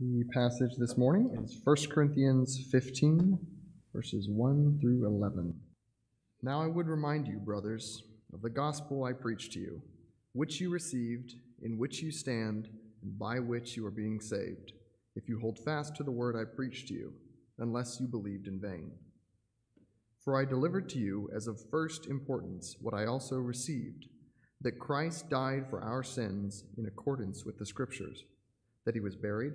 The passage this morning is 1 Corinthians 15, verses 1 through 11. Now I would remind you, brothers, of the gospel I preached to you, which you received, in which you stand, and by which you are being saved, if you hold fast to the word I preached to you, unless you believed in vain. For I delivered to you as of first importance what I also received that Christ died for our sins in accordance with the Scriptures, that he was buried,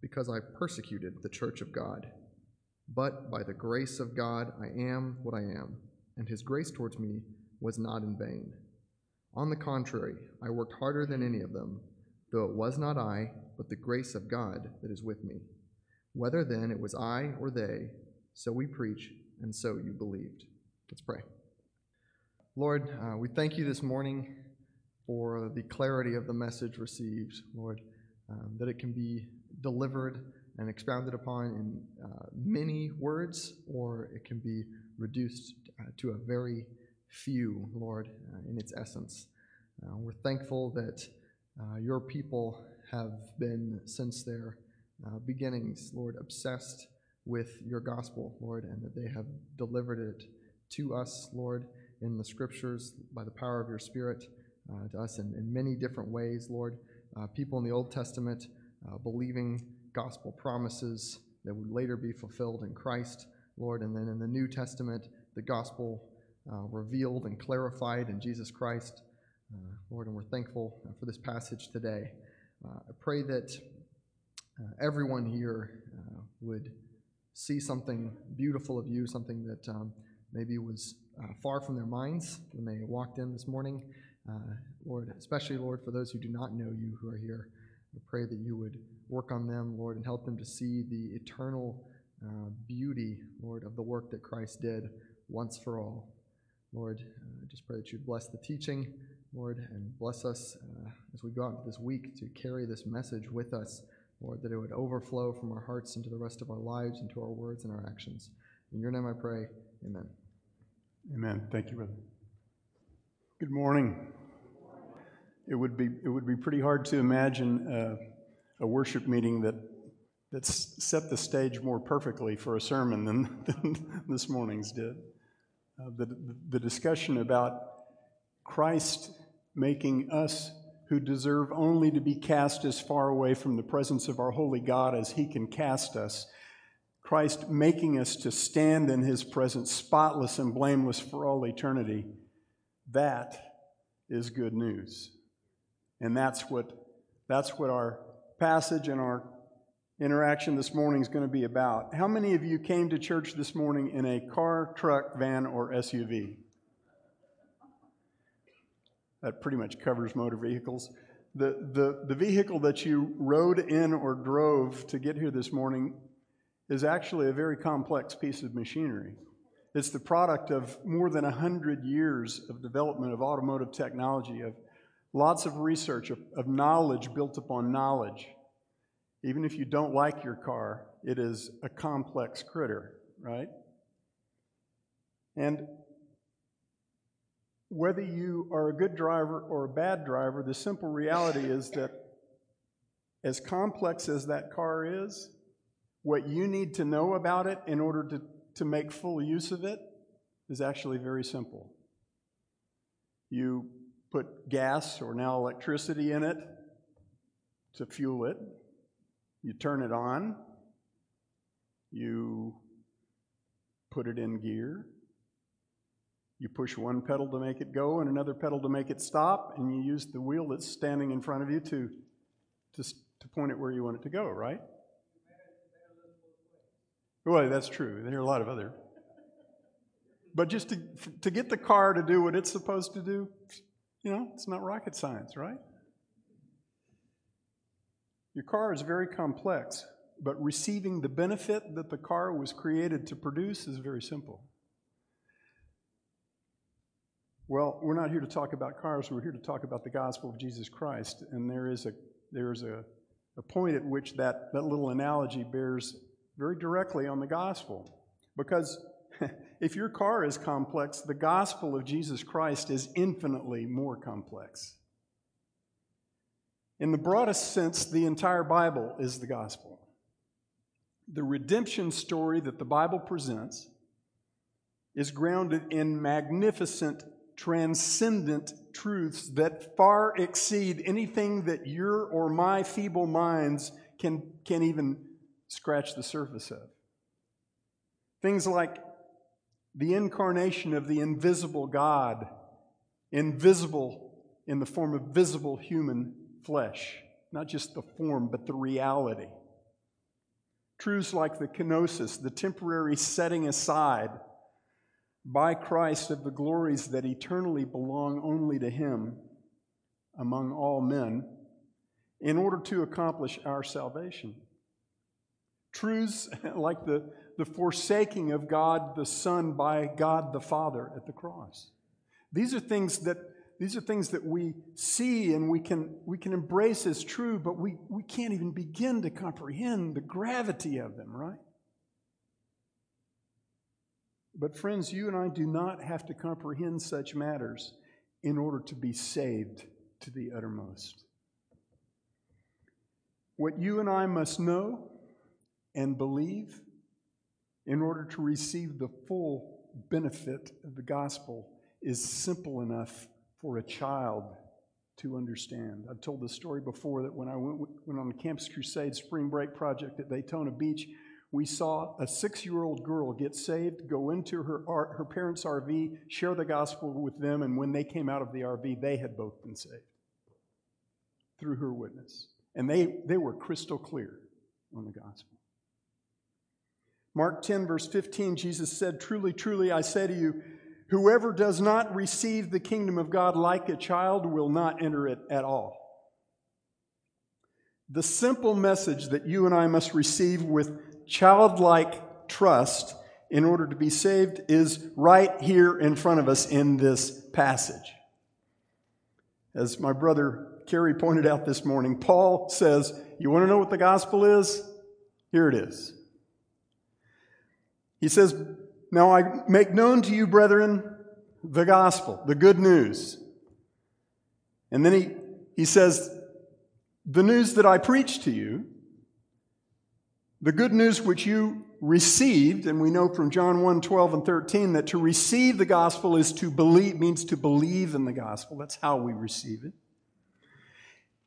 because I persecuted the church of God. But by the grace of God I am what I am, and his grace towards me was not in vain. On the contrary, I worked harder than any of them, though it was not I, but the grace of God that is with me. Whether then it was I or they, so we preach, and so you believed. Let's pray. Lord, uh, we thank you this morning for the clarity of the message received, Lord, um, that it can be delivered and expounded upon in uh, many words, or it can be reduced uh, to a very few, Lord, uh, in its essence. Uh, we're thankful that uh, your people have been, since their beginnings, Lord, obsessed with your gospel, Lord, and that they have delivered it to us, Lord, in the scriptures by the power of your Spirit to us in, in many different ways, Lord. People in the Old Testament believing gospel promises that would later be fulfilled in Christ, Lord. And then in the New Testament, the gospel uh, revealed and clarified in Jesus Christ, uh, Lord. And we're thankful for this passage today. Uh, I pray that everyone here would see something beautiful of you, something that um, maybe was far from their minds when they walked in this morning. Uh, Lord, especially, Lord, for those who do not know you who are here, I pray that you would work on them, Lord, and help them to see the eternal uh, beauty, Lord, of the work that Christ did once for all. Lord, uh, just pray that you bless the teaching, Lord, and bless us uh, as we go out this week to carry this message with us, Lord, that it would overflow from our hearts into the rest of our lives, into our words and our actions. In your name I pray, amen. Amen. Thank you, brother. Good morning. It would be, it would be pretty hard to imagine uh, a worship meeting that, that set the stage more perfectly for a sermon than, than this morning's did. Uh, the, the discussion about Christ making us who deserve only to be cast as far away from the presence of our holy God as he can cast us. Christ making us to stand in his presence spotless and blameless for all eternity that is good news. And that's what, that's what our passage and our interaction this morning is going to be about. How many of you came to church this morning in a car, truck, van, or SUV? That pretty much covers motor vehicles. The, the, the vehicle that you rode in or drove to get here this morning is actually a very complex piece of machinery. It's the product of more than 100 years of development of automotive technology, of lots of research, of, of knowledge built upon knowledge. Even if you don't like your car, it is a complex critter, right? And whether you are a good driver or a bad driver, the simple reality is that as complex as that car is, what you need to know about it in order to to make full use of it is actually very simple. You put gas or now electricity in it to fuel it, you turn it on, you put it in gear, you push one pedal to make it go and another pedal to make it stop, and you use the wheel that's standing in front of you to, to, to point it where you want it to go, right? Well, that's true. There are a lot of other. But just to, to get the car to do what it's supposed to do, you know, it's not rocket science, right? Your car is very complex. but receiving the benefit that the car was created to produce is very simple. Well, we're not here to talk about cars, we're here to talk about the gospel of Jesus Christ. And there is a, there is a, a point at which that, that little analogy bears very directly on the gospel. Because if your car is complex, the gospel of Jesus Christ is infinitely more complex. In the broadest sense, the entire Bible is the gospel. The redemption story that the Bible presents is grounded in magnificent transcendent truths that far exceed anything that your or my feeble minds can, can even scratch the surface of. Things like the incarnation of the invisible God, invisible in the form of visible human flesh, not just the form, but the reality. Truths like the kenosis, the temporary setting aside by Christ of the glories that eternally belong only to Him among all men in order to accomplish our salvation. Truths like the, the forsaking of God the Son by God the Father at the cross. These are things that these are things that we see and we can, we can embrace as true, but we, we can't even begin to comprehend the gravity of them, right? But, friends, you and I do not have to comprehend such matters in order to be saved to the uttermost. What you and I must know and believe in order to receive the full benefit of the gospel is simple enough for a child to understand. I've told this story before that when I went, went on the Campus Crusade spring break project at Daytona Beach, we saw a six year old girl get saved, go into her, her parents' RV, share the gospel with them, and when they came out of the RV, they had both been saved through her witness. And they, they were crystal clear on the gospel. Mark 10, verse 15, Jesus said, Truly, truly, I say to you, whoever does not receive the kingdom of God like a child will not enter it at all. The simple message that you and I must receive with childlike trust in order to be saved is right here in front of us in this passage. As my brother Kerry pointed out this morning, Paul says, You want to know what the gospel is? Here it is. He says, Now I make known to you, brethren, the gospel, the good news. And then he, he says, The news that I preach to you, the good news which you received, and we know from John 1 12 and 13 that to receive the gospel is to believe, means to believe in the gospel. That's how we receive it.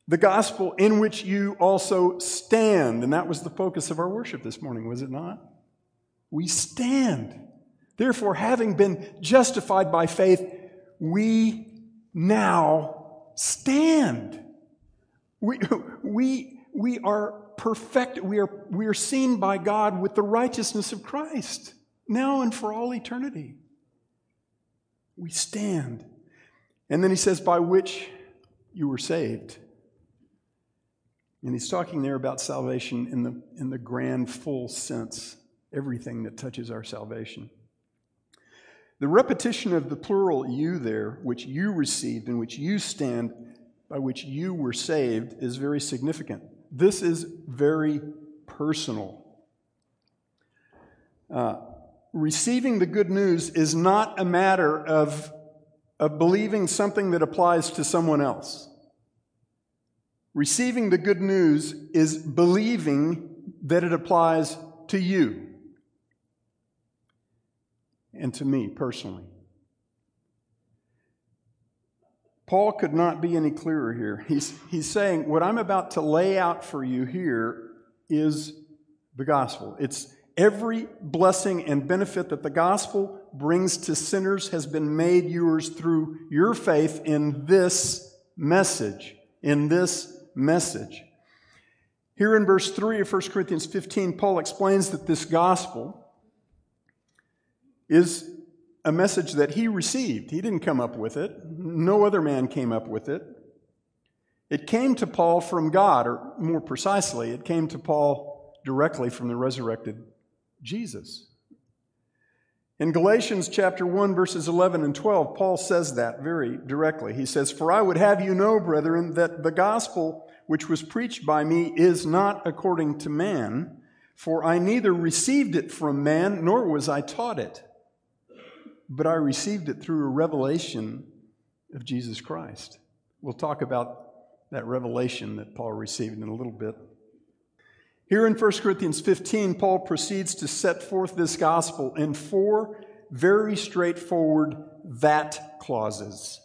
The gospel in which you also stand, and that was the focus of our worship this morning, was it not? We stand. Therefore, having been justified by faith, we now stand. We, we, we are perfect, we are, we are seen by God with the righteousness of Christ, now and for all eternity. We stand. And then he says, by which you were saved. And he's talking there about salvation in the, in the grand, full sense, everything that touches our salvation. The repetition of the plural you there, which you received, in which you stand, by which you were saved, is very significant. This is very personal. Uh, receiving the good news is not a matter of, of believing something that applies to someone else. Receiving the good news is believing that it applies to you and to me personally. Paul could not be any clearer here. He's, he's saying, What I'm about to lay out for you here is the gospel. It's every blessing and benefit that the gospel brings to sinners has been made yours through your faith in this message. In this message. Here in verse 3 of 1 Corinthians 15, Paul explains that this gospel is a message that he received. He didn't come up with it, no other man came up with it. It came to Paul from God, or more precisely, it came to Paul directly from the resurrected Jesus. In Galatians chapter 1 verses 11 and 12, Paul says that very directly. He says, "For I would have you know, brethren, that the gospel which was preached by me is not according to man, for I neither received it from man nor was I taught it, but I received it through a revelation of Jesus Christ." We'll talk about that revelation that Paul received in a little bit. Here in 1 Corinthians 15, Paul proceeds to set forth this gospel in four very straightforward that clauses.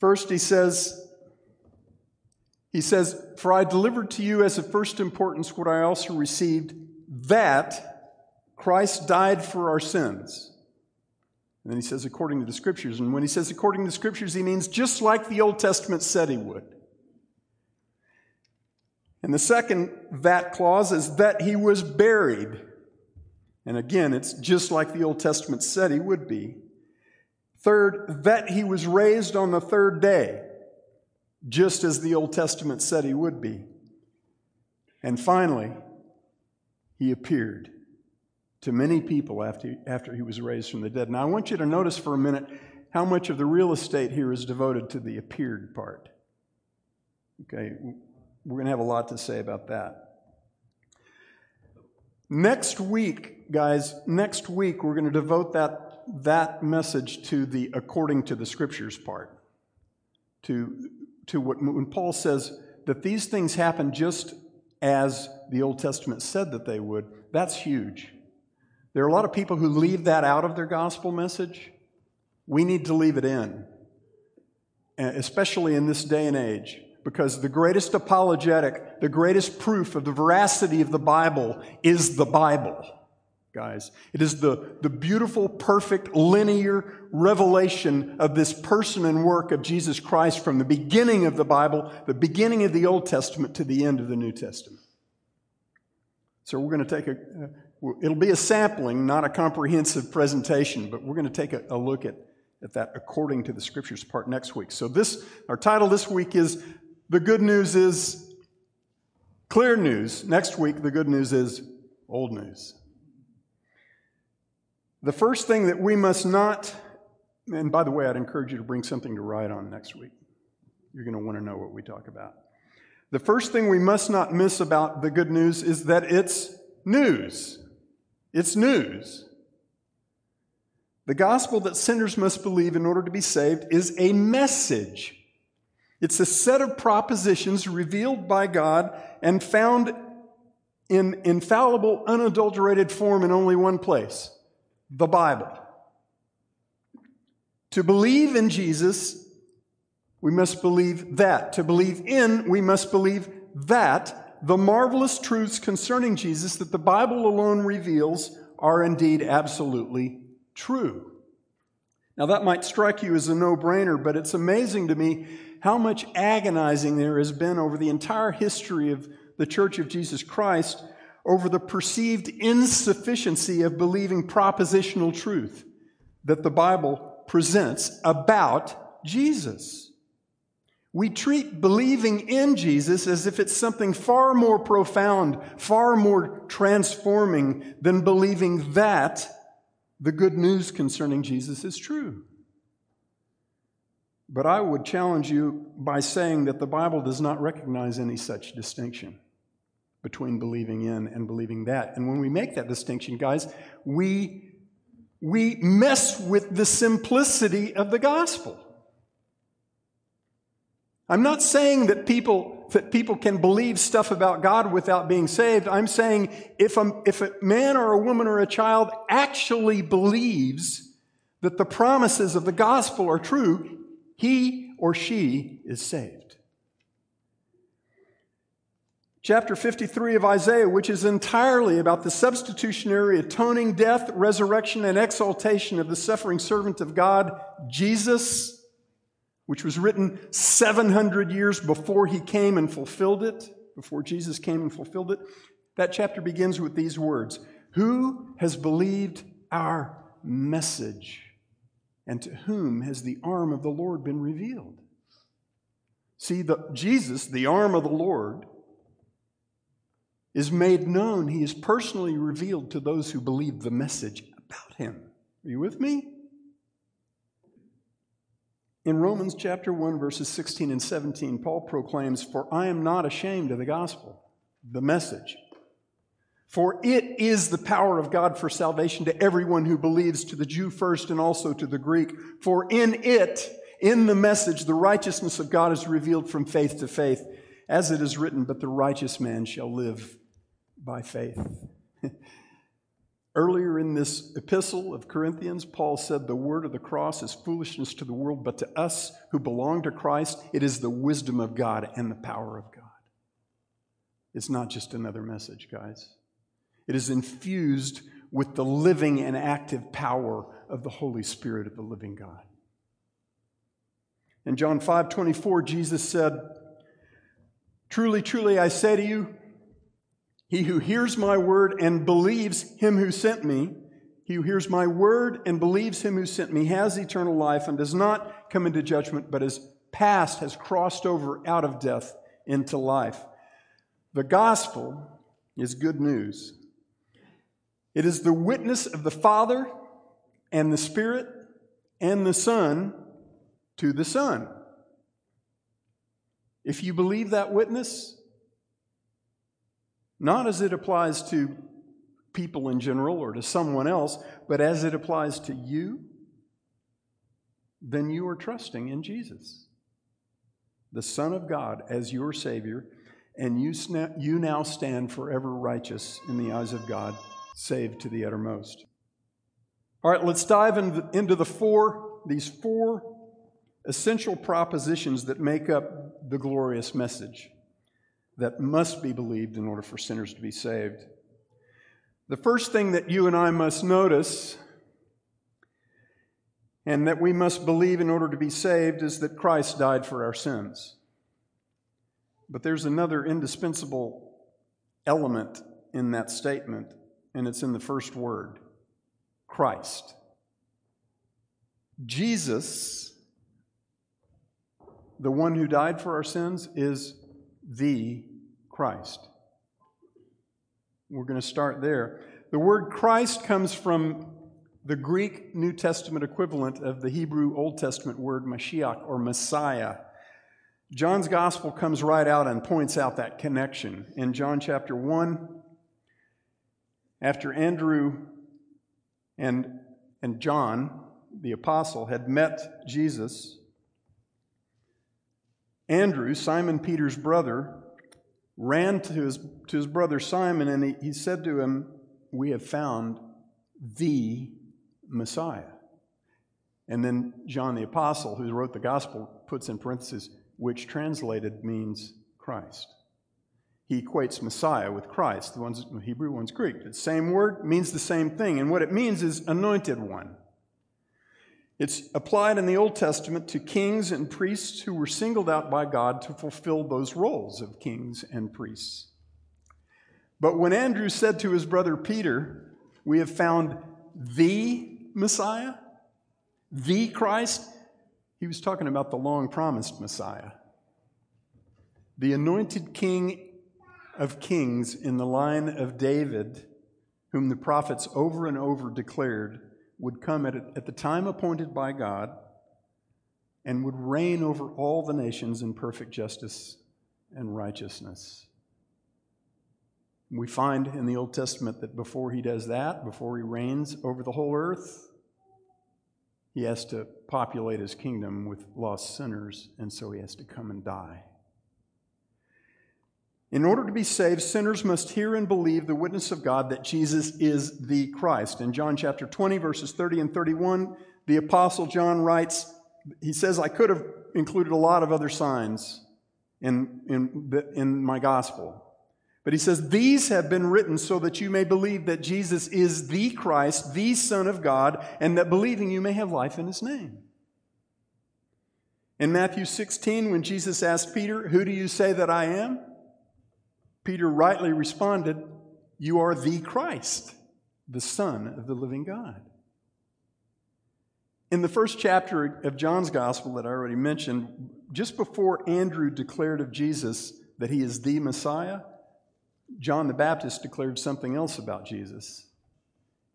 First, he says, he says, For I delivered to you as of first importance what I also received, that Christ died for our sins. And then he says, according to the scriptures. And when he says according to the scriptures, he means just like the Old Testament said he would. And the second that clause is that he was buried. And again, it's just like the Old Testament said he would be. Third, that he was raised on the third day, just as the Old Testament said he would be. And finally, he appeared to many people after, after he was raised from the dead. Now, I want you to notice for a minute how much of the real estate here is devoted to the appeared part. Okay, we're going to have a lot to say about that. Next week, guys, next week we're going to devote that, that message to the according to the scriptures part. To, to what when Paul says that these things happen just as the Old Testament said that they would, that's huge. There are a lot of people who leave that out of their gospel message. We need to leave it in, eh, especially in this day and age because the greatest apologetic, the greatest proof of the veracity of the Bible is the Bible, guys. It is the, the beautiful, perfect, linear revelation of this person and work of Jesus Christ from the beginning of the Bible, the beginning of the Old Testament, to the end of the New Testament. So we're going to take a, it'll be a sampling, not a comprehensive presentation, but we're going to take a, a look at at that according to the scriptures part next week. So this our title this week is the good news is clear news. Next week, the good news is old news. The first thing that we must not, and by the way, I'd encourage you to bring something to write on next week. You're going to want to know what we talk about. The first thing we must not miss about the good news is that it's news. It's news. The gospel that sinners must believe in order to be saved is a message. It's a set of propositions revealed by God and found in infallible, unadulterated form in only one place the Bible. To believe in Jesus, we must believe that. To believe in, we must believe that the marvelous truths concerning Jesus that the Bible alone reveals are indeed absolutely true. Now, that might strike you as a no brainer, but it's amazing to me how much agonizing there has been over the entire history of the Church of Jesus Christ over the perceived insufficiency of believing propositional truth that the Bible presents about Jesus. We treat believing in Jesus as if it's something far more profound, far more transforming than believing that the good news concerning Jesus is true. But I would challenge you by saying that the Bible does not recognize any such distinction between believing in and believing that. And when we make that distinction, guys, we, we mess with the simplicity of the gospel. I'm not saying that people, that people can believe stuff about God without being saved. I'm saying if a, if a man or a woman or a child actually believes that the promises of the gospel are true, he or she is saved. Chapter 53 of Isaiah, which is entirely about the substitutionary, atoning death, resurrection, and exaltation of the suffering servant of God, Jesus, which was written 700 years before he came and fulfilled it, before Jesus came and fulfilled it. That chapter begins with these words Who has believed our message? And to whom has the arm of the Lord been revealed? See, the, Jesus, the arm of the Lord, is made known. He is personally revealed to those who believe the message about him. Are you with me? In Romans chapter 1, verses 16 and 17, Paul proclaims, For I am not ashamed of the gospel, the message. For it is the power of God for salvation to everyone who believes, to the Jew first and also to the Greek. For in it, in the message, the righteousness of God is revealed from faith to faith, as it is written, But the righteous man shall live by faith. Earlier in this epistle of Corinthians, Paul said, The word of the cross is foolishness to the world, but to us who belong to Christ, it is the wisdom of God and the power of God. It's not just another message, guys. It is infused with the living and active power of the Holy Spirit of the living God. In John 5 24, Jesus said, Truly, truly, I say to you, he who hears my word and believes him who sent me, he who hears my word and believes him who sent me has eternal life and does not come into judgment, but is passed, has crossed over out of death into life. The gospel is good news. It is the witness of the Father and the Spirit and the Son to the Son. If you believe that witness, not as it applies to people in general or to someone else, but as it applies to you, then you are trusting in Jesus, the Son of God, as your Savior, and you, sna- you now stand forever righteous in the eyes of God, saved to the uttermost. All right, let's dive the, into the four, these four essential propositions that make up the glorious message that must be believed in order for sinners to be saved. The first thing that you and I must notice and that we must believe in order to be saved is that Christ died for our sins. But there's another indispensable element in that statement, and it's in the first word Christ. Jesus, the one who died for our sins, is the Christ. We're going to start there. The word Christ comes from the Greek New Testament equivalent of the Hebrew Old Testament word Mashiach or Messiah. John's gospel comes right out and points out that connection. In John chapter 1, after Andrew and, and John, the apostle, had met Jesus, Andrew, Simon Peter's brother, ran to his, to his brother Simon and he, he said to him, We have found the Messiah. And then John the Apostle, who wrote the gospel, puts in parentheses, which translated means Christ. He equates Messiah with Christ. The one's Hebrew, one's Greek. The same word means the same thing. And what it means is anointed one. It's applied in the Old Testament to kings and priests who were singled out by God to fulfill those roles of kings and priests. But when Andrew said to his brother Peter, We have found the Messiah, the Christ, he was talking about the long promised Messiah. The anointed king of kings in the line of David, whom the prophets over and over declared would come at, at the time appointed by God and would reign over all the nations in perfect justice and righteousness. We find in the Old Testament that before he does that, before he reigns over the whole earth, he has to populate his kingdom with lost sinners, and so he has to come and die. In order to be saved, sinners must hear and believe the witness of God that Jesus is the Christ. In John chapter 20, verses 30 and 31, the Apostle John writes, he says, I could have included a lot of other signs in, in, in my gospel. But he says, These have been written so that you may believe that Jesus is the Christ, the Son of God, and that believing you may have life in his name. In Matthew 16, when Jesus asked Peter, Who do you say that I am? Peter rightly responded, You are the Christ, the Son of the living God. In the first chapter of John's Gospel that I already mentioned, just before Andrew declared of Jesus that he is the Messiah, John the Baptist declared something else about Jesus.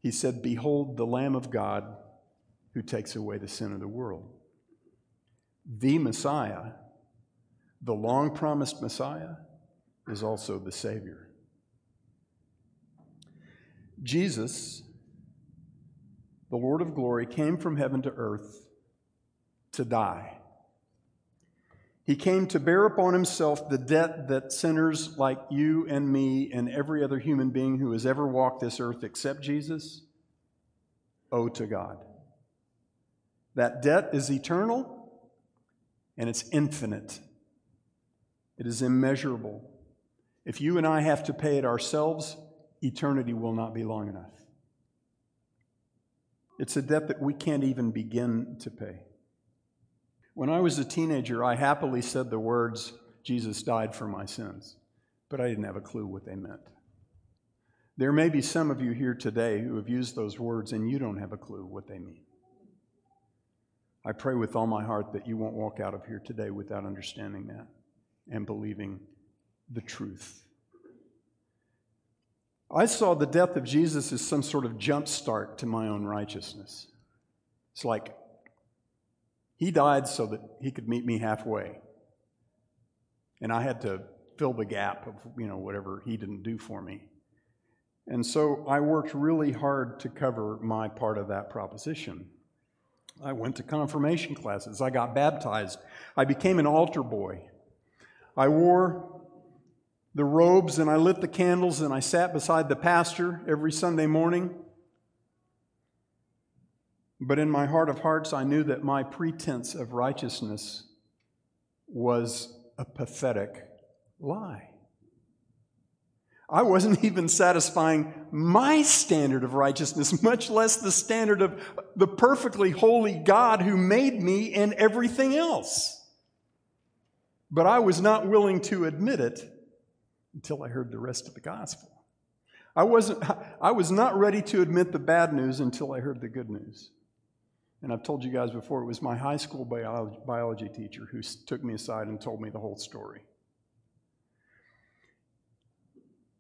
He said, Behold, the Lamb of God who takes away the sin of the world. The Messiah, the long promised Messiah, is also the Savior. Jesus, the Lord of glory, came from heaven to earth to die. He came to bear upon himself the debt that sinners like you and me and every other human being who has ever walked this earth except Jesus owe to God. That debt is eternal and it's infinite, it is immeasurable. If you and I have to pay it ourselves, eternity will not be long enough. It's a debt that we can't even begin to pay. When I was a teenager, I happily said the words, Jesus died for my sins, but I didn't have a clue what they meant. There may be some of you here today who have used those words and you don't have a clue what they mean. I pray with all my heart that you won't walk out of here today without understanding that and believing the truth. I saw the death of Jesus as some sort of jump start to my own righteousness. It's like he died so that he could meet me halfway. And I had to fill the gap of, you know, whatever he didn't do for me. And so I worked really hard to cover my part of that proposition. I went to confirmation classes. I got baptized. I became an altar boy. I wore the robes and I lit the candles and I sat beside the pastor every Sunday morning. But in my heart of hearts, I knew that my pretense of righteousness was a pathetic lie. I wasn't even satisfying my standard of righteousness, much less the standard of the perfectly holy God who made me and everything else. But I was not willing to admit it until I heard the rest of the gospel. I, wasn't, I was not ready to admit the bad news until I heard the good news. And I've told you guys before, it was my high school biology, teacher who took me aside and told me the whole story.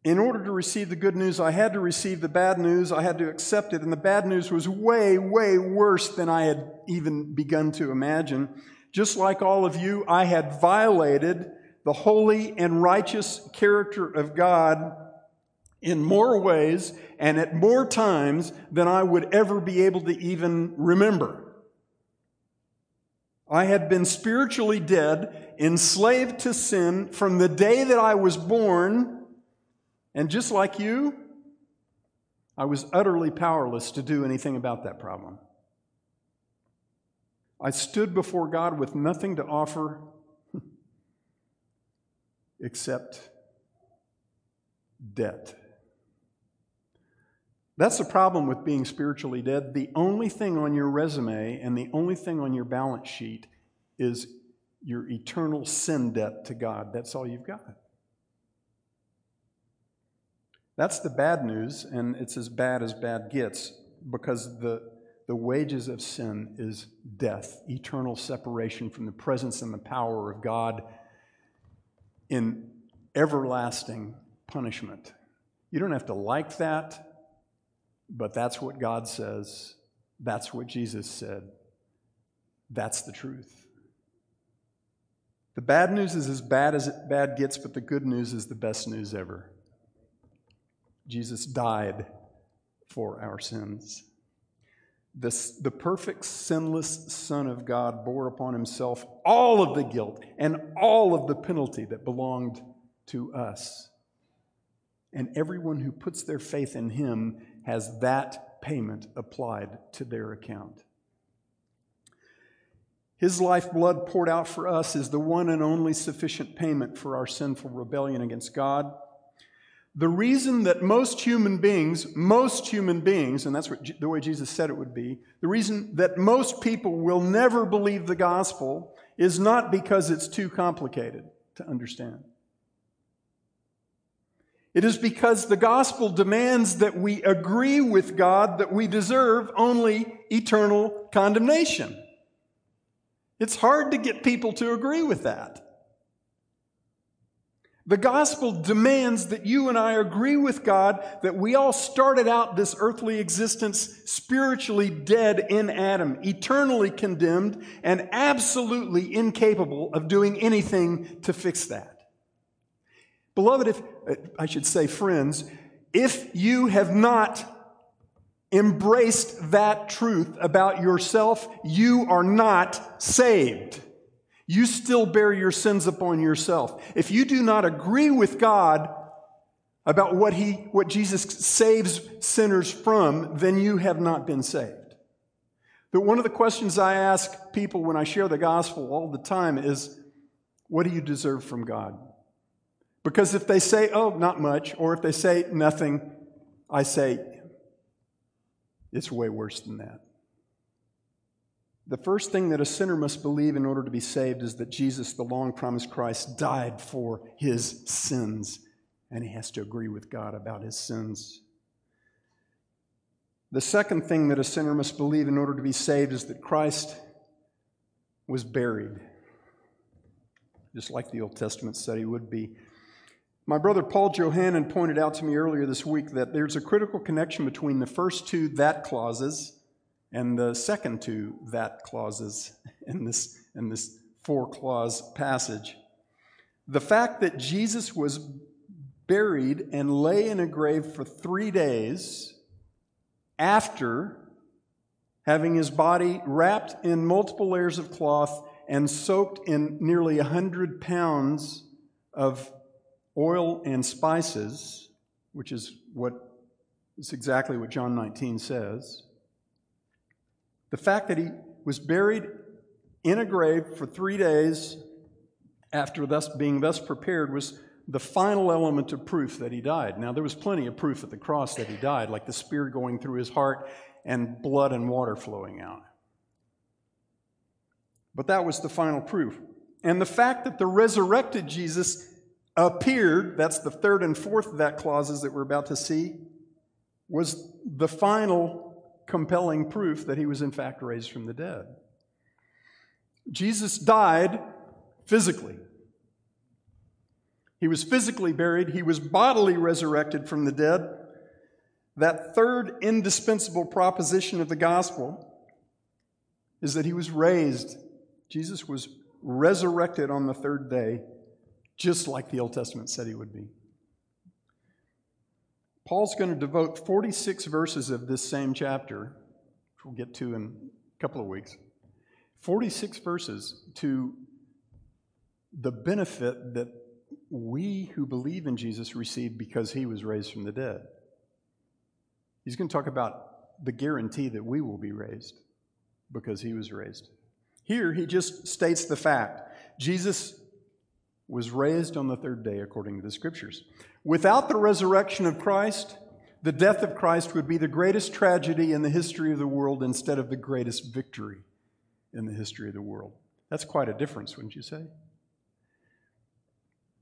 In order to receive the good news, I had to receive the bad news. I had to accept it. And the bad news was way, way worse than I had even begun to imagine. Just like all of you, I had violated the holy and righteous character of God in more ways and at more times than I would ever be able to even remember. I had been spiritually dead, enslaved to sin from the day that I was born, and just like you, I was utterly powerless to do anything about that problem. I stood before God with nothing to offer except debt. That's the problem with being spiritually dead. The only thing on your resume and the only thing on your balance sheet is your eternal sin debt to God. That's all you've got. That's the bad news, and it's as bad as bad gets because the, the wages of sin is death, eternal separation from the presence and the power of God in everlasting punishment. You don't have to like that. But that's what God says. That's what Jesus said. That's the truth. The bad news is as bad as it bad gets, but the good news is the best news ever. Jesus died for our sins. The, perfect, sinless Son of God bore upon himself all of the guilt and all of the penalty that belonged to us. And everyone who puts their faith in him has that payment applied to their account. His lifeblood poured out for us is the one and only sufficient payment for our sinful rebellion against God. The reason that most human beings, most human beings, and that's what, the way Jesus said it would be, the reason that most people will never believe the gospel is not because it's too complicated to understand. It is because the gospel demands that we agree with God that we deserve only eternal condemnation. It's hard to get people to agree with that. The gospel demands that you and I agree with God that we all started out this earthly existence spiritually dead in Adam, eternally condemned, and absolutely incapable of doing anything to fix that. Beloved, if uh, I should say, friends, if you have not embraced that truth about yourself, you are not saved you still bear your sins upon yourself. If you do not agree with God about what he what Jesus saves sinners from, then you have not been saved. But one of the questions I ask people when I share the gospel all the time is what do you deserve from God? Because if they say, "Oh, not much," or if they say nothing, I say it's way worse than that. The first thing that a sinner must believe in order to be saved is that Jesus, the long promised Christ, died for his sins, and he has to agree with God about his sins. The second thing that a sinner must believe in order to be saved is that Christ was buried, just like the Old Testament said he would be. My brother Paul Johannan pointed out to me earlier this week that there's a critical connection between the first two that clauses and the second two that clauses in this, in this four clause passage. The fact that Jesus was buried and lay in a grave for three days after having his body wrapped in multiple layers of cloth and soaked in nearly a hundred pounds of oil and spices, which is what is exactly what John 19 says. The fact that he was buried in a grave for three days after thus being thus prepared was the final element of proof that he died. Now, there was plenty of proof at the cross that he died, like the spear going through his heart and blood and water flowing out. But that was the final proof. And the fact that the resurrected Jesus appeared, that's the third and fourth of that clauses that we're about to see, was the final compelling proof that he was in fact raised from the dead. Jesus died physically. He was physically buried, he was bodily resurrected from the dead. That third indispensable proposition of the gospel is that he was raised. Jesus was resurrected on the third day, just like the Old Testament said he would be. Paul's going to devote 46 verses of this same chapter, which we'll get to in a couple of weeks, 46 verses to the benefit that we who believe in Jesus receive because he was raised from the dead. He's going to talk about the guarantee that we will be raised because he was raised. Here, he just states the fact Jesus was raised on the third day according to the scriptures. Without the resurrection of Christ, the death of Christ would be the greatest tragedy in the history of the world instead of the greatest victory in the history of the world. That's quite a difference, wouldn't you say?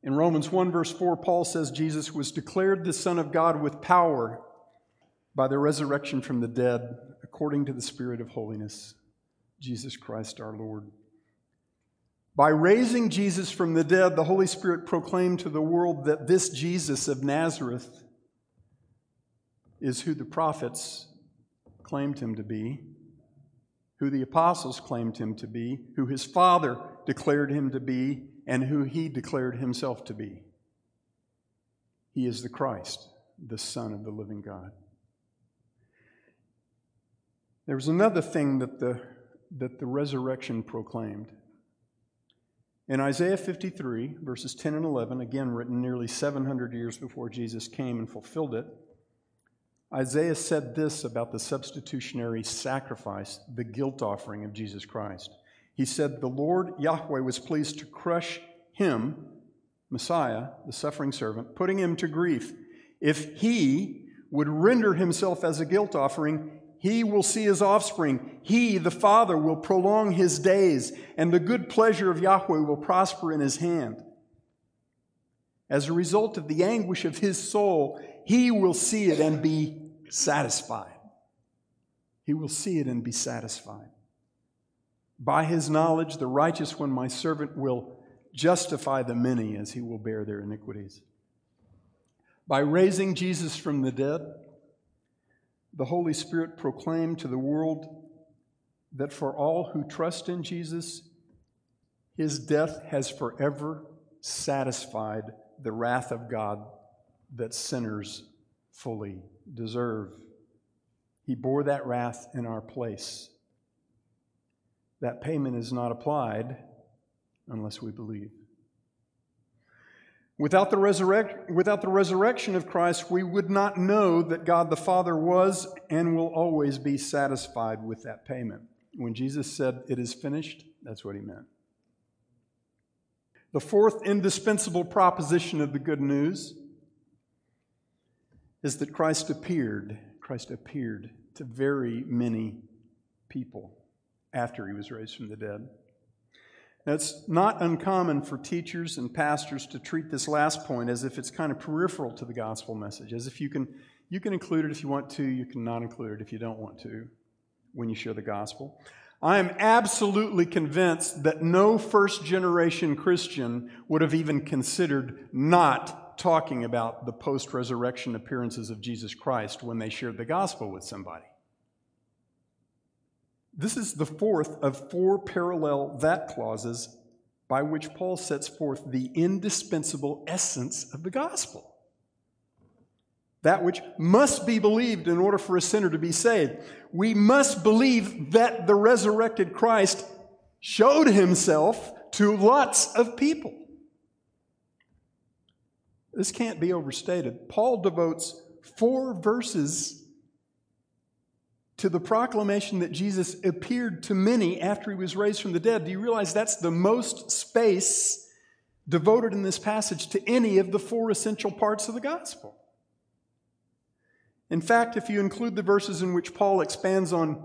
In Romans 1, verse 4, Paul says Jesus was declared the Son of God with power by the resurrection from the dead, according to the Spirit of holiness, Jesus Christ our Lord. By raising Jesus from the dead, the Holy Spirit proclaimed to the world that this Jesus of Nazareth is who the prophets claimed him to be, who the apostles claimed him to be, who his Father declared him to be, and who he declared himself to be. He is the Christ, the Son of the living God. There was another thing that the, that the resurrection proclaimed. In Isaiah 53, verses 10 and 11, again written nearly 700 years before Jesus came and fulfilled it, Isaiah said this about the substitutionary sacrifice, the guilt offering of Jesus Christ. He said, The Lord Yahweh was pleased to crush him, Messiah, the suffering servant, putting him to grief. If he would render himself as a guilt offering, he will see his offspring. He, the Father, will prolong his days, and the good pleasure of Yahweh will prosper in his hand. As a result of the anguish of his soul, he will see it and be satisfied. He will see it and be satisfied. By his knowledge, the righteous one, my servant, will justify the many as he will bear their iniquities. By raising Jesus from the dead, the Holy Spirit proclaimed to the world that for all who trust in Jesus, his death has forever satisfied the wrath of God that sinners fully deserve. He bore that wrath in our place. That payment is not applied unless we believe. Without the, resurrect, without the resurrection of Christ, we would not know that God the Father was and will always be satisfied with that payment. When Jesus said, It is finished, that's what he meant. The fourth indispensable proposition of the good news is that Christ appeared. Christ appeared to very many people after he was raised from the dead. It's not uncommon for teachers and pastors to treat this last point as if it's kind of peripheral to the gospel message, as if you can, you can include it if you want to, you can not include it if you don't want to when you share the gospel. I am absolutely convinced that no first generation Christian would have even considered not talking about the post resurrection appearances of Jesus Christ when they shared the gospel with somebody. This is the fourth of four parallel that clauses by which Paul sets forth the indispensable essence of the gospel. That which must be believed in order for a sinner to be saved. We must believe that the resurrected Christ showed himself to lots of people. This can't be overstated. Paul devotes four verses to the proclamation that Jesus appeared to many after he was raised from the dead. Do you realize that's the most space devoted in this passage to any of the four essential parts of the gospel? In fact, if you include the verses in which Paul expands on,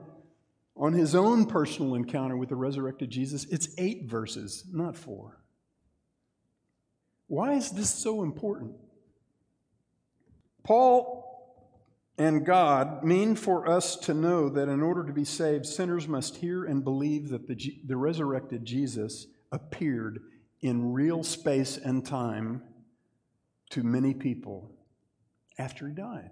on his own personal encounter with the resurrected Jesus, it's eight verses, not four. Why is this so important? Paul and God mean for us to know that in order to be saved, sinners must hear and believe that the, the resurrected Jesus appeared in real space and time to many people after he died.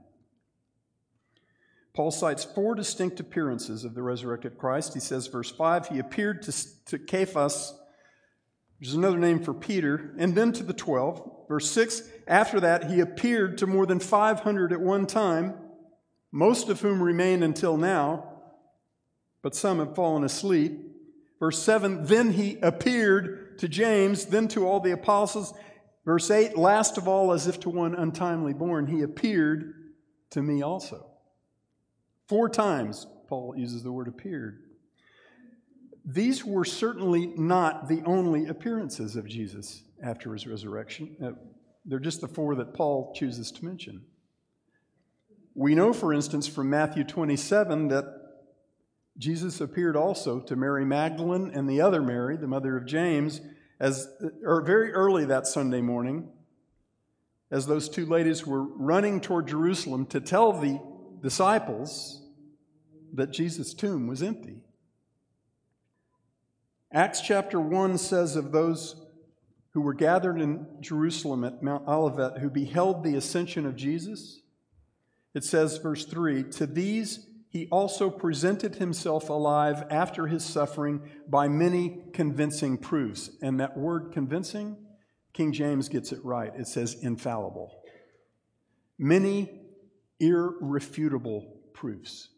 Paul cites four distinct appearances of the resurrected Christ. He says, verse 5, he appeared to, to Cephas, which is another name for Peter, and then to the 12. Verse 6, after that, he appeared to more than 500 at one time most of whom remain until now, but some have fallen asleep. Verse 7 Then he appeared to James, then to all the apostles. Verse 8 Last of all, as if to one untimely born, he appeared to me also. Four times Paul uses the word appeared. These were certainly not the only appearances of Jesus after his resurrection. Uh, they're just the four that Paul chooses to mention. We know, for instance, from Matthew 27 that Jesus appeared also to Mary Magdalene and the other Mary, the mother of James, as or very early that Sunday morning, as those two ladies were running toward Jerusalem to tell the disciples that Jesus' tomb was empty. Acts chapter 1 says of those who were gathered in Jerusalem at Mount Olivet who beheld the ascension of Jesus it says, verse 3 To these he also presented himself alive after his suffering by many convincing proofs. And that word convincing, King James gets it right. It says infallible. Many irrefutable proofs.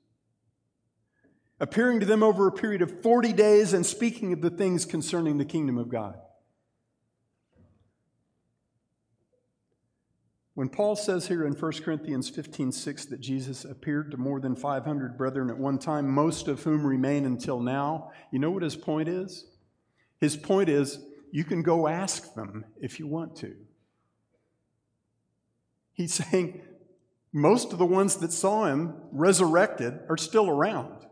Appearing to them over a period of 40 days and speaking of the things concerning the kingdom of God. When Paul says here in 1 Corinthians 15 6 that Jesus appeared to more than 500 brethren at one time, most of whom remain until now, you know what his point is? His point is you can go ask them if you want to. He's saying most of the ones that saw him resurrected are still around.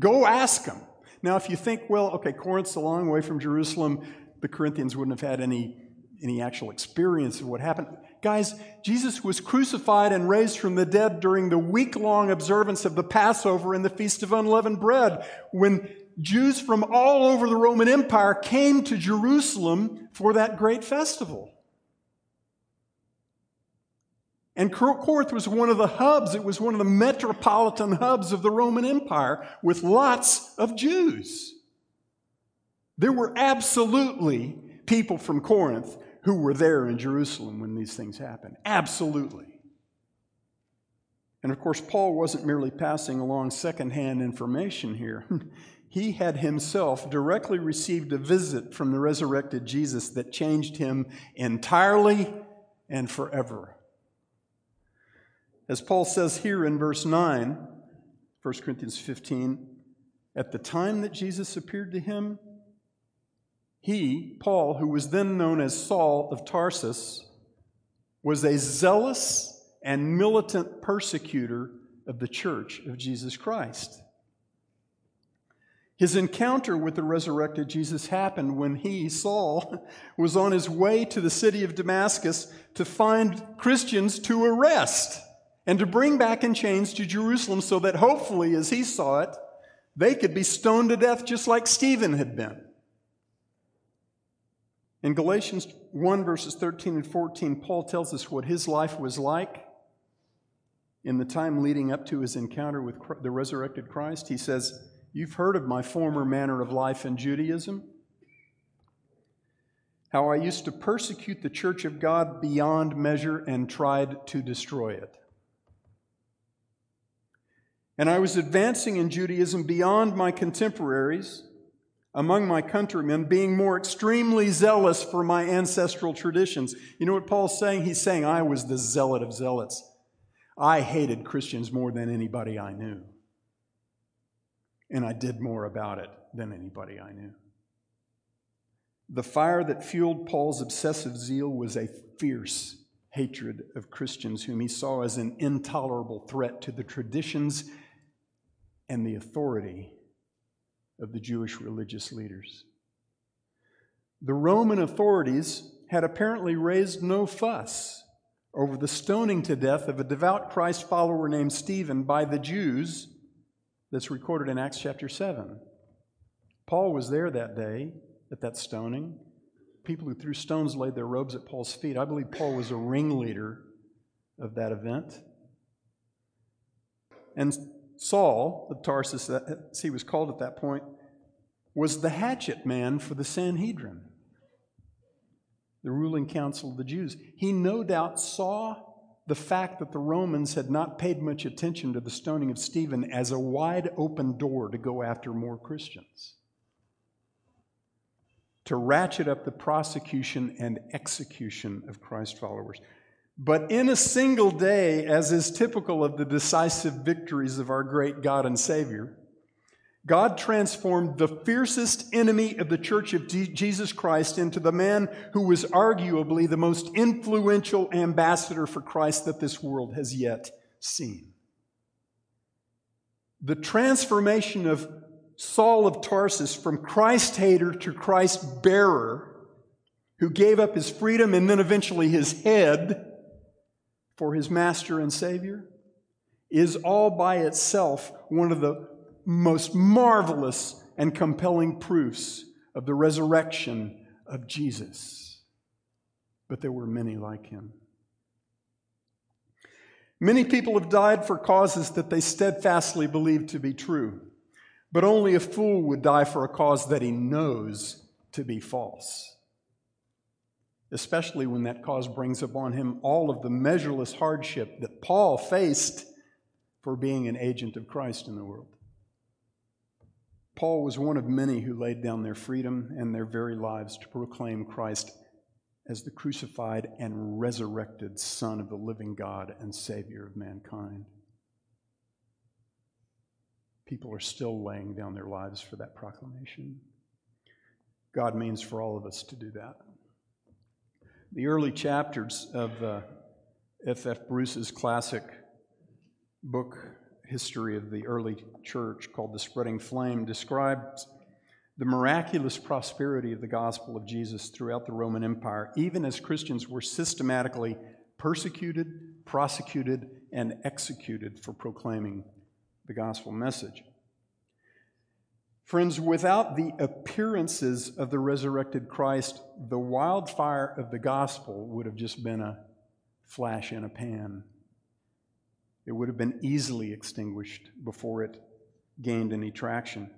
Go ask them. Now, if you think, well, okay, Corinth's a long way from Jerusalem, the Corinthians wouldn't have had any, any actual experience of what happened. Guys, Jesus was crucified and raised from the dead during the week long observance of the Passover and the Feast of Unleavened Bread when Jews from all over the Roman Empire came to Jerusalem for that great festival. And Corinth was one of the hubs, it was one of the metropolitan hubs of the Roman Empire with lots of Jews. There were absolutely people from Corinth who were there in Jerusalem when these things happened. Absolutely. And of course, Paul wasn't merely passing along secondhand information here. he had himself directly received a visit from the resurrected Jesus that changed him entirely and forever. As Paul says here in verse 9, 1 Corinthians 15, at the time that Jesus appeared to him, he, Paul, who was then known as Saul of Tarsus, was a zealous and militant persecutor of the church of Jesus Christ. His encounter with the resurrected Jesus happened when he, Saul, was on his way to the city of Damascus to find Christians to arrest and to bring back in chains to Jerusalem so that hopefully, as he saw it, they could be stoned to death just like Stephen had been. In Galatians 1, verses 13 and 14, Paul tells us what his life was like in the time leading up to his encounter with the resurrected Christ. He says, You've heard of my former manner of life in Judaism, how I used to persecute the church of God beyond measure and tried to destroy it. And I was advancing in Judaism beyond my contemporaries among my countrymen, being more extremely zealous for my ancestral traditions. You know what Paul's saying? He's saying, I was the zealot of zealots. I hated Christians more than anybody I knew. And I did more about it than anybody I knew. The fire that fueled Paul's obsessive zeal was a fierce hatred of Christians, whom he saw as an intolerable threat to the traditions and the authority of the Jewish religious leaders. The Roman authorities had apparently raised no fuss over the stoning to death of a devout Christ follower named Stephen by the Jews that's recorded in Acts chapter 7. Paul was there that day at that stoning. People who threw stones laid their robes at Paul's feet. I believe Paul was a ringleader of that event. And Saul of Tarsus, as he was called at that point, was the hatchet man for the Sanhedrin, the ruling council of the Jews. He no doubt saw the fact that the Romans had not paid much attention to the stoning of Stephen as a wide open door to go after more Christians, to ratchet up the prosecution and execution of Christ followers. But in a single day, as is typical of the decisive victories of our great God and Savior, God transformed the fiercest enemy of the church of Jesus Christ into the man who was arguably the most influential ambassador for Christ that this world has yet seen. The transformation of Saul of Tarsus from Christ hater to Christ bearer, who gave up his freedom and then eventually his head for his master and savior is all by itself one of the most marvelous and compelling proofs of the resurrection of Jesus. But there were many like him. Many people have died for causes that they steadfastly believe to be true, but only a fool would die for a cause that he knows to be false especially when that cause brings upon him all of the measureless hardship that Paul faced for being an agent of Christ in the world. Paul was one of many who laid down their freedom and their very lives to proclaim Christ as the crucified and resurrected Son of the living God and Savior of mankind. People are still laying down their lives for that proclamation. God means for all of us to do that. The early chapters of uh, F. F. Bruce's classic book, History of the Early Church, called The Spreading Flame, describes the miraculous prosperity of the gospel of Jesus throughout the Roman Empire, even as Christians were systematically persecuted, prosecuted, and executed for proclaiming the gospel message. Friends, without the appearances of the resurrected Christ, the wildfire of the gospel would have just been a flash in a pan. It would have been easily extinguished before it gained any traction.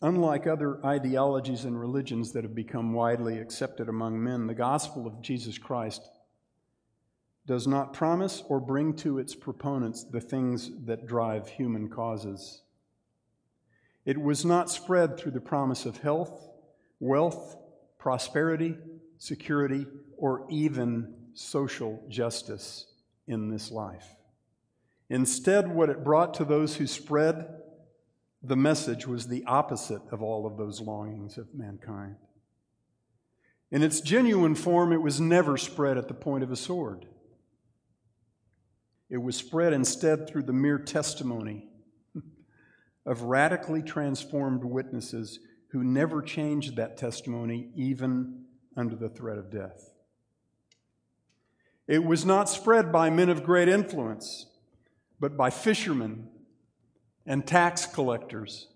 Unlike other ideologies and religions that have become widely accepted among men, the gospel of Jesus Christ does not promise or bring to its proponents the things that drive human causes. It was not spread through the promise of health, wealth, prosperity, security, or even social justice in this life. Instead, what it brought to those who spread the message was the opposite of all of those longings of mankind. In its genuine form, it was never spread at the point of a sword. It was spread instead through the mere testimony of radically transformed witnesses who never changed that testimony even under the threat of death. It was not spread by men of great influence, but by fishermen and tax collectors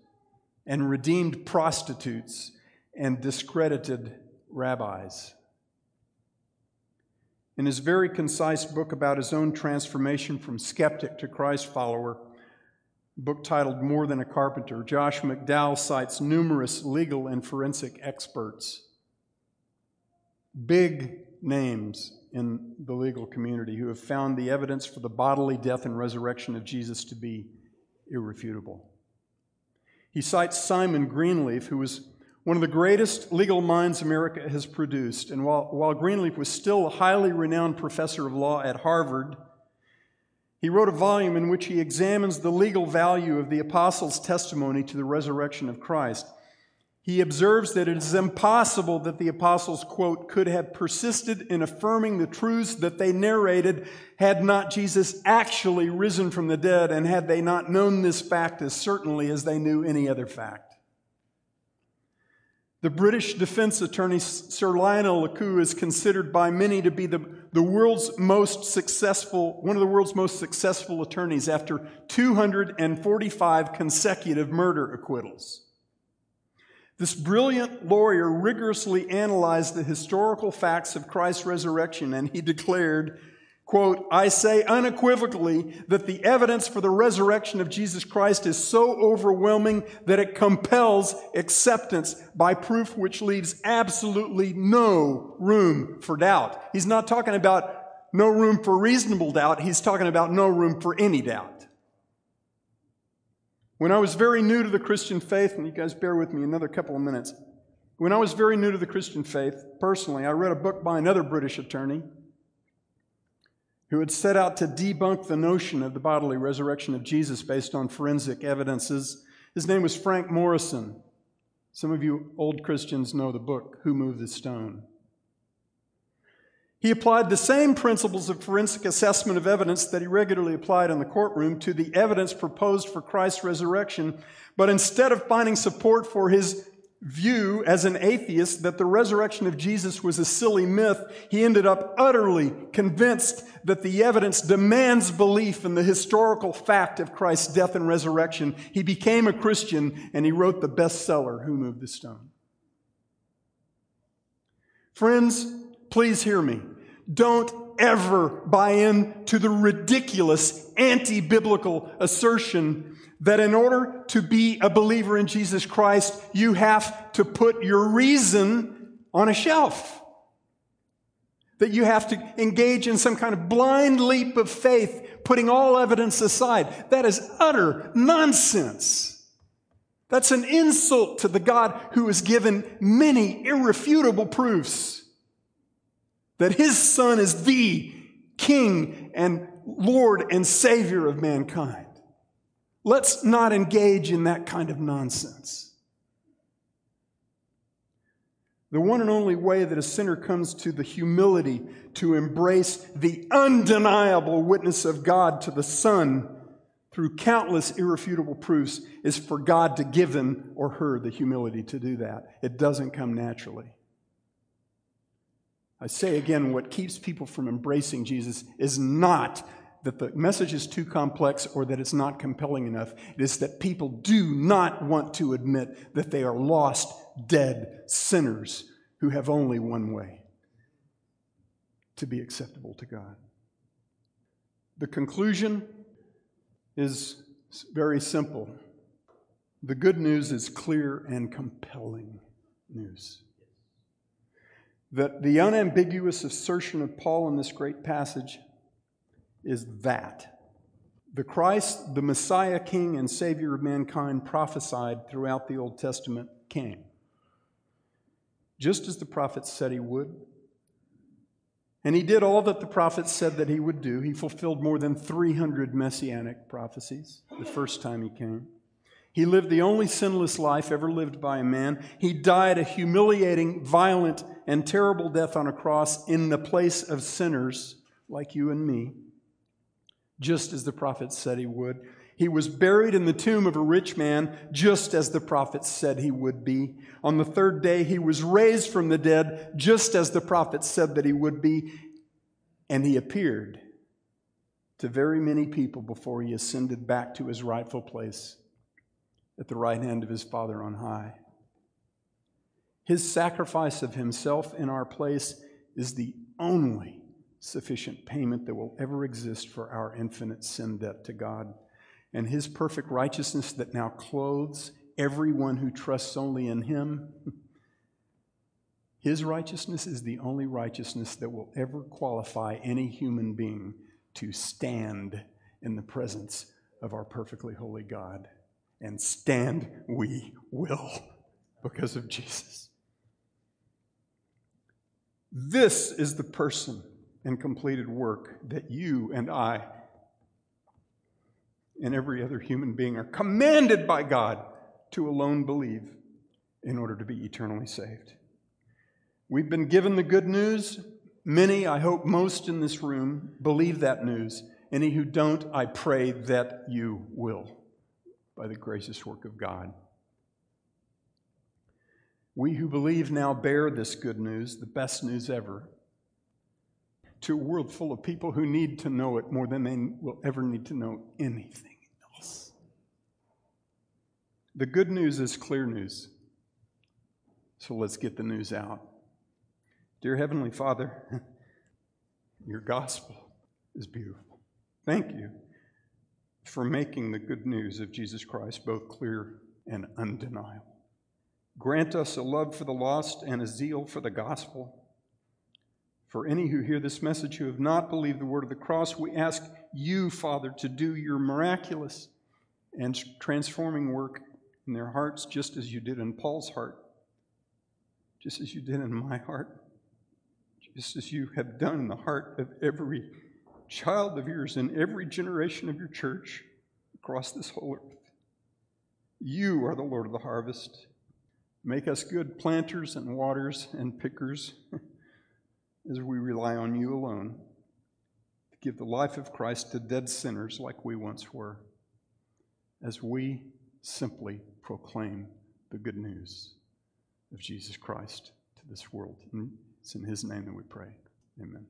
and redeemed prostitutes and discredited rabbis. In his very concise book about his own transformation from skeptic to Christ follower, book titled More Than a Carpenter, Josh McDowell cites numerous legal and forensic experts, big names in the legal community, who have found the evidence for the bodily death and resurrection of Jesus to be irrefutable. He cites Simon Greenleaf, who was one of the greatest legal minds America has produced. And while, while Greenleaf was still a highly renowned professor of law at Harvard, he wrote a volume in which he examines the legal value of the apostles' testimony to the resurrection of Christ. He observes that it is impossible that the apostles, quote, could have persisted in affirming the truths that they narrated had not Jesus actually risen from the dead and had they not known this fact as certainly as they knew any other fact. The British defense attorney Sir Lionel Luckhoo is considered by many to be the, the world's most successful, one of the world's most successful attorneys after 245 consecutive murder acquittals. This brilliant lawyer rigorously analyzed the historical facts of Christ's resurrection and he declared, Quote, I say unequivocally that the evidence for the resurrection of Jesus Christ is so overwhelming that it compels acceptance by proof which leaves absolutely no room for doubt. He's not talking about no room for reasonable doubt. He's talking about no room for any doubt. When I was very new to the Christian faith, and you guys bear with me another couple of minutes. When I was very new to the Christian faith, personally, I read a book by another British attorney who had set out to debunk the notion of the bodily resurrection of Jesus based on forensic evidences. His name was Frank Morison. Some of you old Christians know the book, Who Moved the Stone? He applied the same principles of forensic assessment of evidence that he regularly applied in the courtroom to the evidence proposed for Christ's resurrection, but instead of finding support for his view as an atheist that the resurrection of Jesus was a silly myth, he ended up utterly convinced that the evidence demands belief in the historical fact of Christ's death and resurrection. He became a Christian and he wrote the bestseller, Who Moved the Stone? Friends, please hear me. Don't ever buy into the ridiculous anti biblical assertion that in order to be a believer in Jesus Christ, you have to put your reason on a shelf. That you have to engage in some kind of blind leap of faith, putting all evidence aside. That is utter nonsense. That's an insult to the God who has given many irrefutable proofs that his Son is the King and Lord and Savior of mankind. Let's not engage in that kind of nonsense. The one and only way that a sinner comes to the humility to embrace the undeniable witness of God to the Son through countless irrefutable proofs is for God to give him or her the humility to do that. It doesn't come naturally. I say again, what keeps people from embracing Jesus is not that the message is too complex or that it's not compelling enough. It is that people do not want to admit that they are lost, dead sinners who have only one way to be acceptable to God. The conclusion is very simple. The good news is clear and compelling news. That the unambiguous assertion of Paul in this great passage is that the Christ, the Messiah, King, and Savior of mankind, prophesied throughout the Old Testament came. Just as the prophets said he would. And he did all that the prophets said that he would do. He fulfilled more than 300 messianic prophecies the first time he came. He lived the only sinless life ever lived by a man. He died a humiliating, violent, and terrible death on a cross in the place of sinners like you and me just as the prophet said he would. He was buried in the tomb of a rich man, just as the prophet said he would be. On the third day, he was raised from the dead, just as the prophet said that he would be. And he appeared to very many people before he ascended back to his rightful place at the right hand of his Father on high. His sacrifice of himself in our place is the only sufficient payment that will ever exist for our infinite sin debt to God. And his perfect righteousness that now clothes everyone who trusts only in him. His righteousness is the only righteousness that will ever qualify any human being to stand in the presence of our perfectly holy God. And stand we will because of Jesus. This is the person and completed work that you and I and every other human being are commanded by God to alone believe in order to be eternally saved. We've been given the good news. Many, I hope most in this room, believe that news. Any who don't, I pray that you will by the gracious work of God. We who believe now bear this good news, the best news ever, to a world full of people who need to know it more than they will ever need to know anything else. The good news is clear news. So let's get the news out. Dear Heavenly Father, your gospel is beautiful. Thank you for making the good news of Jesus Christ both clear and undeniable. Grant us a love for the lost and a zeal for the gospel for any who hear this message who have not believed the word of the cross, we ask you, Father, to do your miraculous and transforming work in their hearts, just as you did in Paul's heart, just as you did in my heart, just as you have done in the heart of every child of yours in every generation of your church across this whole earth. You are the Lord of the harvest. Make us good planters and waters and pickers. as we rely on you alone to give the life of Christ to dead sinners like we once were, as we simply proclaim the good news of Jesus Christ to this world. And it's in his name that we pray. Amen.